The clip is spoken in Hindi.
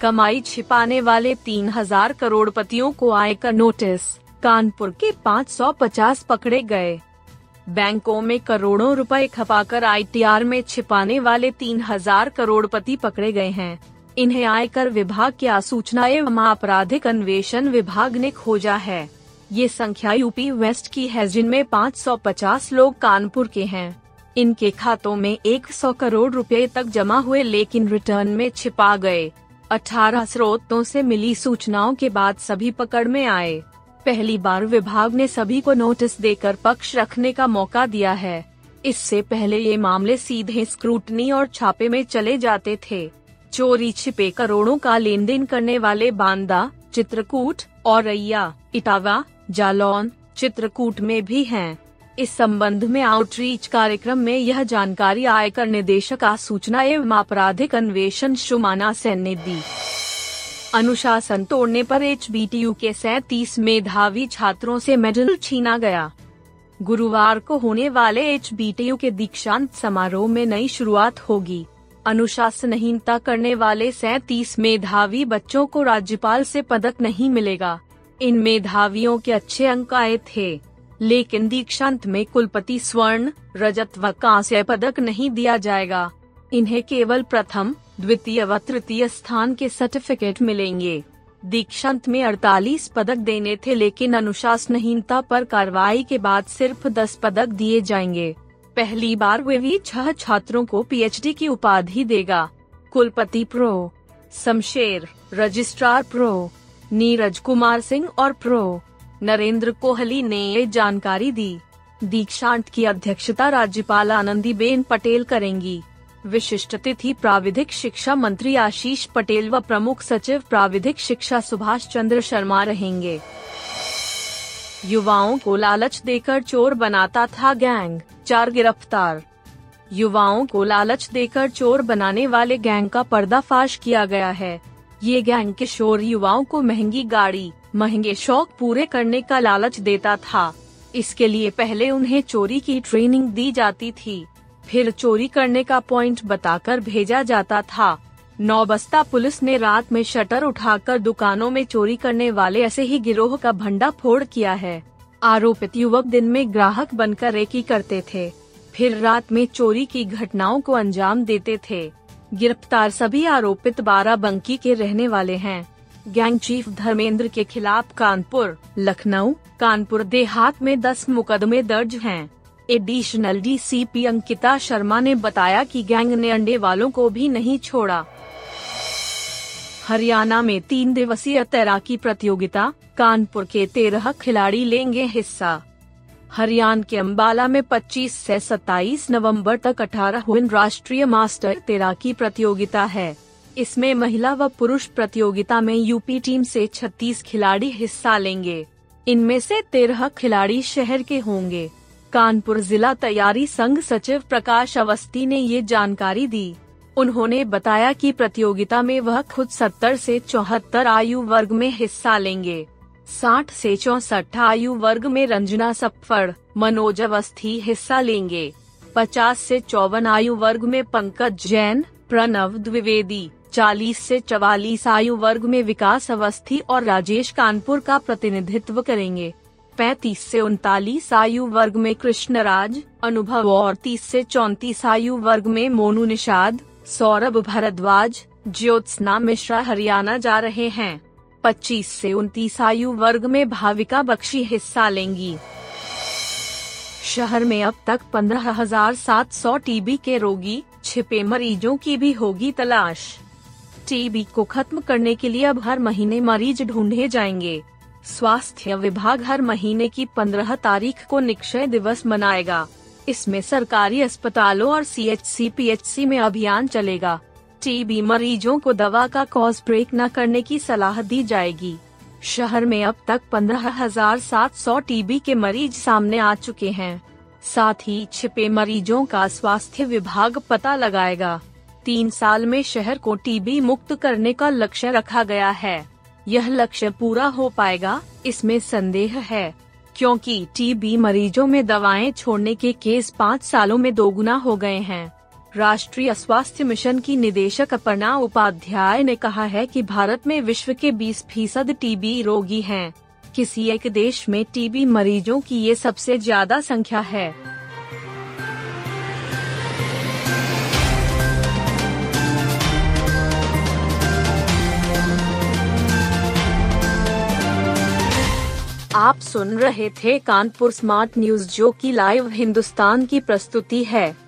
कमाई छिपाने वाले तीन हज़ार करोड़पतियों को आयकर नोटिस, कानपुर के 550 पकड़े गए। बैंकों में करोड़ों रुपए खपाकर आईटीआर में छिपाने वाले तीन हज़ार करोड़पति पकड़े गए हैं। इन्हें आयकर विभाग की आसूचना एवं आपराधिक अन्वेषण विभाग ने खोजा है। ये संख्या यूपी वेस्ट की है, जिनमें 550 लोग कानपुर के हैं। इनके खातों में 100 करोड़ रुपए तक जमा हुए, लेकिन रिटर्न में छिपा गए। 18 स्रोतों से मिली सूचनाओं के बाद सभी पकड़ में आए। पहली बार विभाग ने सभी को नोटिस देकर पक्ष रखने का मौका दिया है। इससे पहले ये मामले सीधे स्क्रूटनी और छापे में चले जाते थे। चोरी छिपे करोड़ों का लेन देन करने वाले बांदा, चित्रकूट और रैया इटावा, जालौन, चित्रकूट में भी हैं। इस संबंध में आउटरीच कार्यक्रम में यह जानकारी आयकर निदेशक सूचना एवं आपराधिक अन्वेषण शुमाना सेन ने दी। अनुशासन तोड़ने पर एचबीटीयू के सैतीस मेधावी छात्रों से मेडल छीना गया। गुरुवार को होने वाले एच के दीक्षांत समारोह में नई शुरुआत होगी। अनुशासनहीनता करने वाले सैतीस मेधावी बच्चों को राज्यपाल से पदक नहीं मिलेगा। इन मेधावियों के अच्छे अंक आए थे। लेकिन दीक्षांत में कुलपति स्वर्ण, रजत व कांस्य पदक नहीं दिया जाएगा। इन्हें केवल प्रथम, द्वितीय व तृतीय स्थान के सर्टिफिकेट मिलेंगे। दीक्षांत में 48 पदक देने थे लेकिन अनुशासनहीनता पर कार्रवाई के बाद सिर्फ़ 10 पदक दिए जाएँगे। पहली बार वे भी छह छात्रों को पीएचडी की उपाधि देगा। कुलपति pro, Shamsher, registrar pro, Neeraj Kumar Singh और प्रो नरेंद्र कोहली ने ये जानकारी दी। दीक्षांत की अध्यक्षता राज्यपाल आनंदीबेन पटेल करेंगी। विशिष्ट तिथि प्राविधिक शिक्षा मंत्री आशीष पटेल व प्रमुख सचिव प्राविधिक शिक्षा सुभाष चंद्र शर्मा रहेंगे। युवाओं को लालच देकर चोर बनाता था गैंग, चार गिरफ़्तार। युवाओं को लालच देकर चोर बनाने वाले गैंग का पर्दाफाश किया गया है। ये गैंग किशोर युवाओं को महँगी गाड़ी, महँगे शौक पूरे करने का लालच देता था। इसके लिए पहले उन्हें चोरी की ट्रेनिंग दी जाती थी। फिर चोरी करने का पॉइंट बताकर भेजा जाता था। नौबस्ता पुलिस ने रात में शटर उठाकर दुकानों में चोरी करने वाले ऐसे ही गिरोह का भंडा फोड़ किया है। आरोपित युवक दिन में ग्राहक बनकर रेकी करते थे। फिर रात में चोरी की घटनाओं को अंजाम देते थे। गिरफ़्तार सभी आरोपित बाराबंकी के रहने वाले हैं। गैंग चीफ धर्मेंद्र के खिलाफ कानपुर, लखनऊ, कानपुर देहात में 10 मुकदमे दर्ज हैं। एडिशनल डीसीपी अंकिता शर्मा ने बताया कि गैंग ने अंडे वालों को भी नहीं छोड़ा। हरियाणा में तीन दिवसीय तैराकी प्रतियोगिता, कानपुर के तेरह खिलाड़ी लेंगे हिस्सा। हरियाणा के अम्बाला में 25 से 27 नवंबर तक 18 राष्ट्रीय मास्टर तैराकी प्रतियोगिता है। इसमें महिला व पुरुष प्रतियोगिता में यूपी टीम से 36 खिलाड़ी हिस्सा लेंगे। इनमें से तेरह खिलाड़ी शहर के होंगे। कानपुर जिला तैयारी संघ सचिव प्रकाश अवस्थी ने ये जानकारी दी। उन्होंने बताया कि प्रतियोगिता में वह खुद 70 से चौहत्तर आयु वर्ग में हिस्सा लेंगे। 60 से चौसठ आयु वर्ग में रंजना सप्फड़ मनोज अवस्थी हिस्सा लेंगे। 50 से चौवन आयु वर्ग में पंकज जैन, प्रणव द्विवेदी। 40 से 44 आयु वर्ग में विकास अवस्थी और राजेश कानपुर का प्रतिनिधित्व करेंगे। 35 से उनतालीस आयु वर्ग में कृष्णराज, अनुभव और 30 से 34 आयु वर्ग में मोनू निषाद, सौरभ भारद्वाज, ज्योत्सना मिश्रा हरियाणा जा रहे हैं। 25 से 29 आयु वर्ग में भाविका बख्शी हिस्सा लेंगी। शहर में अब तक 15,700 टीबी के रोगी छिपे मरीजों की भी होगी तलाश। टीबी को खत्म करने के लिए अब हर महीने मरीज़ ढूंढे जाएँगे। स्वास्थ्य विभाग हर महीने की 15 तारीख को निक्षय दिवस मनाएगा। इसमें सरकारी अस्पतालों और C H C P H C में अभियान चलेगा। टीबी मरीजों को दवा का कॉज ब्रेक न करने की सलाह दी जाएगी। शहर में अब तक पंद्रह हज़ार सात सौ टीबी के मरीज़ सामने आ चुके हैं। साथ ही छिपे मरीजों का स्वास्थ्य विभाग पता लगाएगा। तीन साल में शहर को टीबी मुक्त करने का लक्ष्य रखा गया है। यह लक्ष्य पूरा हो पाएगा, इसमें संदेह है। क्योंकि टीबी मरीजों में दवाएँ छोड़ने के केस पाँच सालों में दोगुना हो गए हैं। राष्ट्रीय स्वास्थ्य मिशन की निदेशक अपर्णा उपाध्याय ने कहा है कि भारत में विश्व के 20 फ़ीसद टीबी रोगी हैं। किसी एक देश में टीबी मरीजों की ये सबसे ज़्यादा संख्या है आप सुन रहे थे कानपुर स्मार्ट न्यूज़ जो की लाइव हिंदुस्तान की प्रस्तुति है